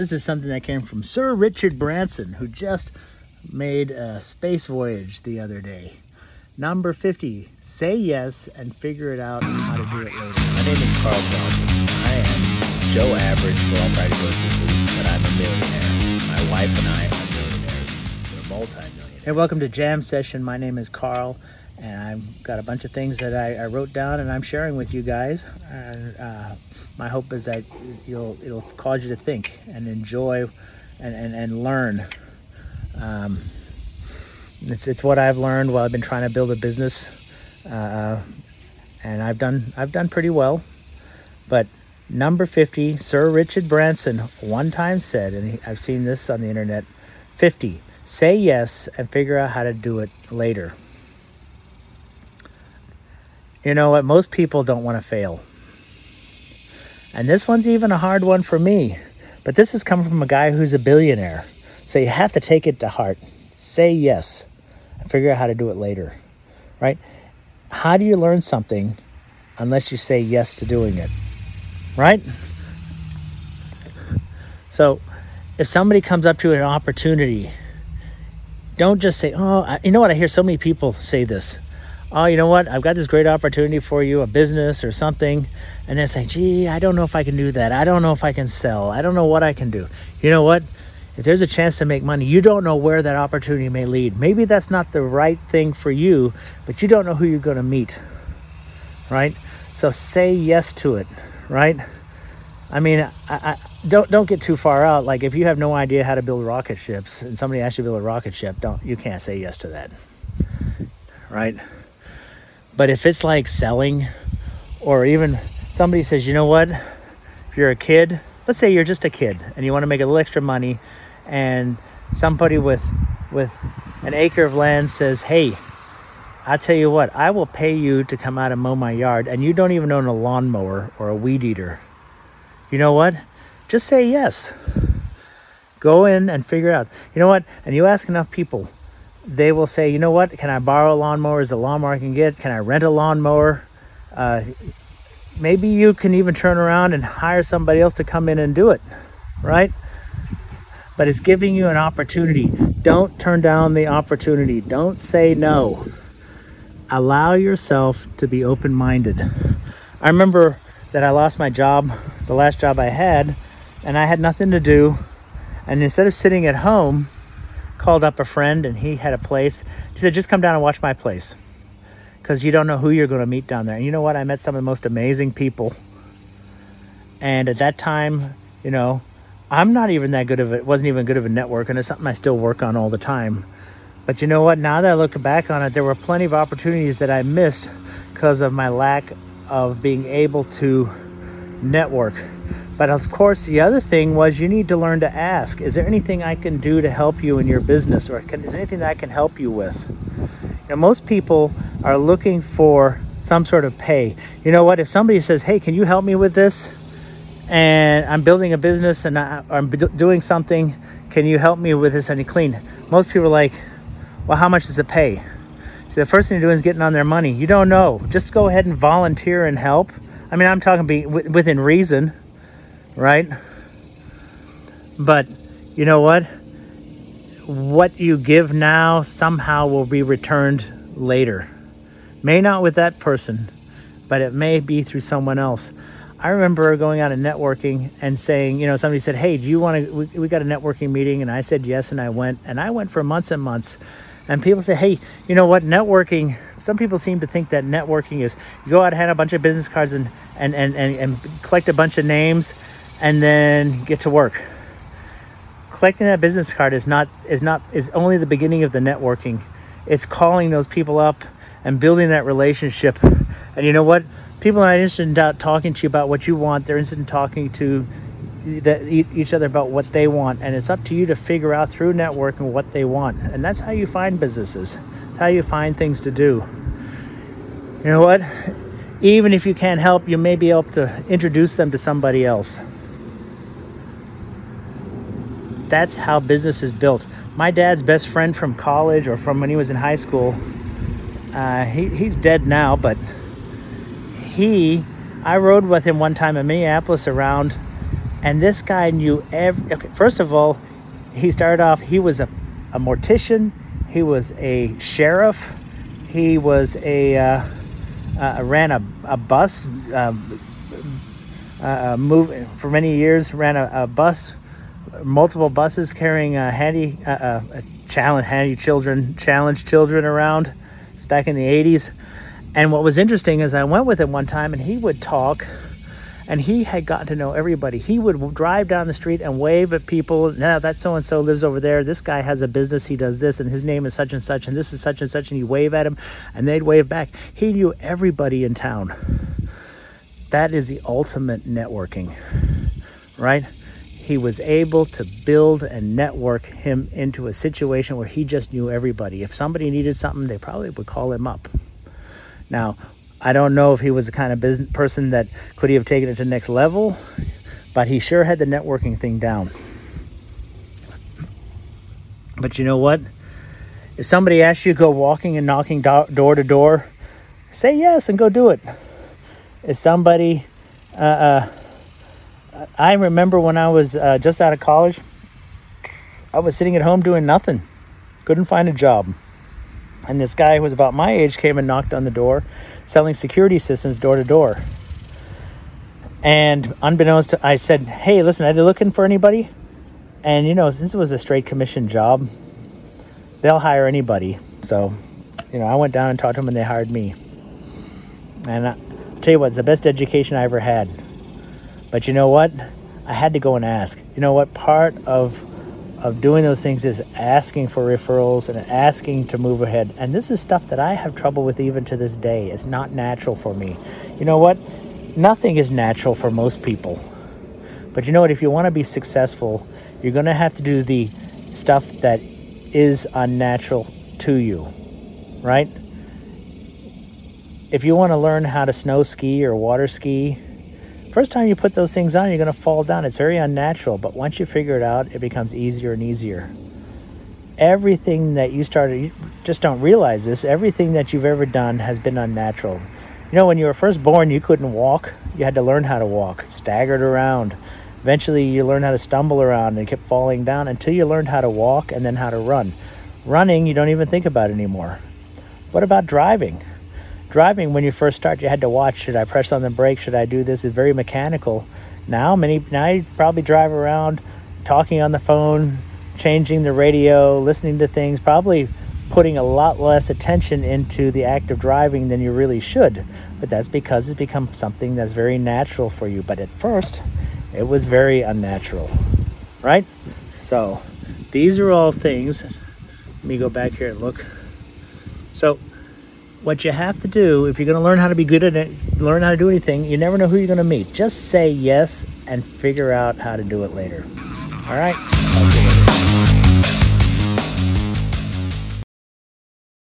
This is something that came from Sir Richard Branson, who just made a space voyage the other day. Number 50, say yes and figure it out how to do it later. My name is Carl Johnson. I am Joe Average for all practical purposes, but I'm a millionaire. My wife and I are millionaires. We're multi-millionaires. Hey, welcome to Jam Session. My name is Carl, and I've got a bunch of things that I, I wrote down and I'm sharing with you guys. And uh, my hope is that you'll it'll cause you to think and enjoy and, and, and learn. Um, it's, it's what I've learned while I've been trying to build a business, uh, and I've done I've done pretty well. But number 50, Sir Richard Branson one time said, and he, I've seen this on the internet 50, say yes and figure out how to do it later. You know what? Most people don't want to fail. And this one's even a hard one for me. But this is coming from a guy who's a billionaire. So you have to take it to heart. Say yes and figure out how to do it later. Right? How do you learn something unless you say yes to doing it? Right? So if somebody comes up to an opportunity, don't just say, oh, you know what? I hear so many people say this oh, you know what? I've got this great opportunity for you, a business or something. And they're saying, gee, I don't know if I can do that. I don't know if I can sell. I don't know what I can do. You know what? If there's a chance to make money, you don't know where that opportunity may lead. Maybe that's not the right thing for you, but you don't know who you're going to meet. Right? So say yes to it, right? I mean, I, I, don't don't get too far out. Like if you have no idea how to build rocket ships and somebody asks you to build a rocket ship, don't you can't say yes to that, right? But if it's like selling, or even somebody says, you know what, if you're a kid, let's say you're just a kid and you want to make a little extra money, and somebody with with an acre of land says, hey, I tell you what, I will pay you to come out and mow my yard, and you don't even own a lawnmower or a weed eater. You know what? Just say yes. Go in and figure out. You know what? And you ask enough people, they will say, you know what, can I borrow a lawnmower? Is the lawnmower I can get? Can I rent a lawnmower? Uh, maybe you can even turn around and hire somebody else to come in and do it, right? But it's giving you an opportunity. Don't turn down the opportunity. Don't say no. Allow yourself to be open minded. I remember that I lost my job, the last job I had, and I had nothing to do. And instead of sitting at home, called up a friend and he had a place. He said, just come down and watch my place because you don't know who you're going to meet down there. And you know what? I met some of the most amazing people. And at that time, you know, I'm not even that good of it. Wasn't even good of a network, and it's something I still work on all the time. But you know what? Now that I look back on it, there were plenty of opportunities that I missed because of my lack of being able to network. But of course, the other thing was you need to learn to ask Is there anything I can do to help you in your business? Or can, is there anything that I can help you with? Most people are looking for some sort of pay. You know what? If somebody says, Hey, can you help me with this? And I'm building a business and I, am doing something, can you help me with this? And you clean. Most people are like, Well, how much does it pay? See, the first thing you're doing is getting on their money. You don't know. Just go ahead and volunteer and help. I mean, I'm talking be, within reason right? But you know what? What you give now somehow will be returned later. May not with that person, but it may be through someone else. I remember going out and networking and saying, you know, somebody said, Hey, do you want to? We, we got a networking meeting. And I said yes, and I went. And I went for months and months. And people say, Hey, you know what? Networking, some people seem to think that networking is you go out and hand a bunch of business cards and, and, and, and, and collect a bunch of names and then get to work. Collecting that business card is not is not is only the beginning of the networking. It's calling those people up and building that relationship. And you know what? People are interested in talking to you about what you want. They're interested in talking to each other about what they want. And it's up to you to figure out through networking what they want. And that's how you find businesses. It's how you find things to do. You know what? Even if you can't help, you may be able to introduce them to somebody else that's how business is built. My dad's best friend from college or from when he was in high school, uh, he, he's dead now, but he, I rode with him one time in Minneapolis around And this guy knew every. Okay, first of all, he started off. He was a, a mortician. He was a sheriff. He was a uh, uh, ran a, a bus. Um, uh, move for many years. Ran a, a bus, multiple buses carrying uh, handy uh, uh, challenge handy children, challenge children around. It's back in the '80s. And what was interesting is I went with him one time, and he would talk and he had gotten to know everybody. He would drive down the street and wave at people. Now that so and so lives over there. This guy has a business. He does this, and his name is such and such, and this is such and such. And he wave at him, and they'd wave back. He knew everybody in town. That is the ultimate networking, right? He was able to build and network him into a situation where he just knew everybody. If somebody needed something, they probably would call him up. Now, I don't know if he was the kind of business person that could he have taken it to the next level, but he sure had the networking thing down. But you know what? If somebody asks you to go walking and knocking do- door to door, say yes and go do it. If somebody, uh, uh, I remember when I was uh, just out of college, I was sitting at home doing nothing, couldn't find a job. And this guy who was about my age came and knocked on the door selling security systems door to door. And unbeknownst to, I said, "Hey, listen, are they looking for anybody?" And you know, since it was a straight commission job, they'll hire anybody. So, you know, I went down and talked to them, and they hired me. And I, will tell you what, it's the best education I ever had. But you know what? I had to go and ask. You know what? Part of of doing those things is asking for referrals and asking to move ahead. And this is stuff that I have trouble with even to this day. It's not natural for me. You know what? Nothing is natural for most people. But you know what? If you want to be successful, you're going to have to do the stuff that is unnatural to you, right? If you want to learn how to snow ski or water ski, First time you put those things on, you're going to fall down. It's very unnatural, but once you figure it out, it becomes easier and easier. Everything that you started, you just don't realize this, everything that you've ever done has been unnatural. You know, when you were first born, you couldn't walk. You had to learn how to walk, staggered around. Eventually, you learned how to stumble around and kept falling down until you learned how to walk and then how to run. Running, you don't even think about anymore. What about driving? Driving when you first start you had to watch should i press on the brake? Should i do this? It's very mechanical. Now many now you probably drive around talking on the phone changing the radio listening to things probably putting a lot less attention into the act of driving than you really should. But that's because it's become something that's very natural for you. But at first it was very unnatural right? So these are all things. Let me go back here and look. So what you have to do if you're going to learn how to be good at it, learn how to do anything, you never know who you're going to meet. Just say yes and figure out how to do it later. All right?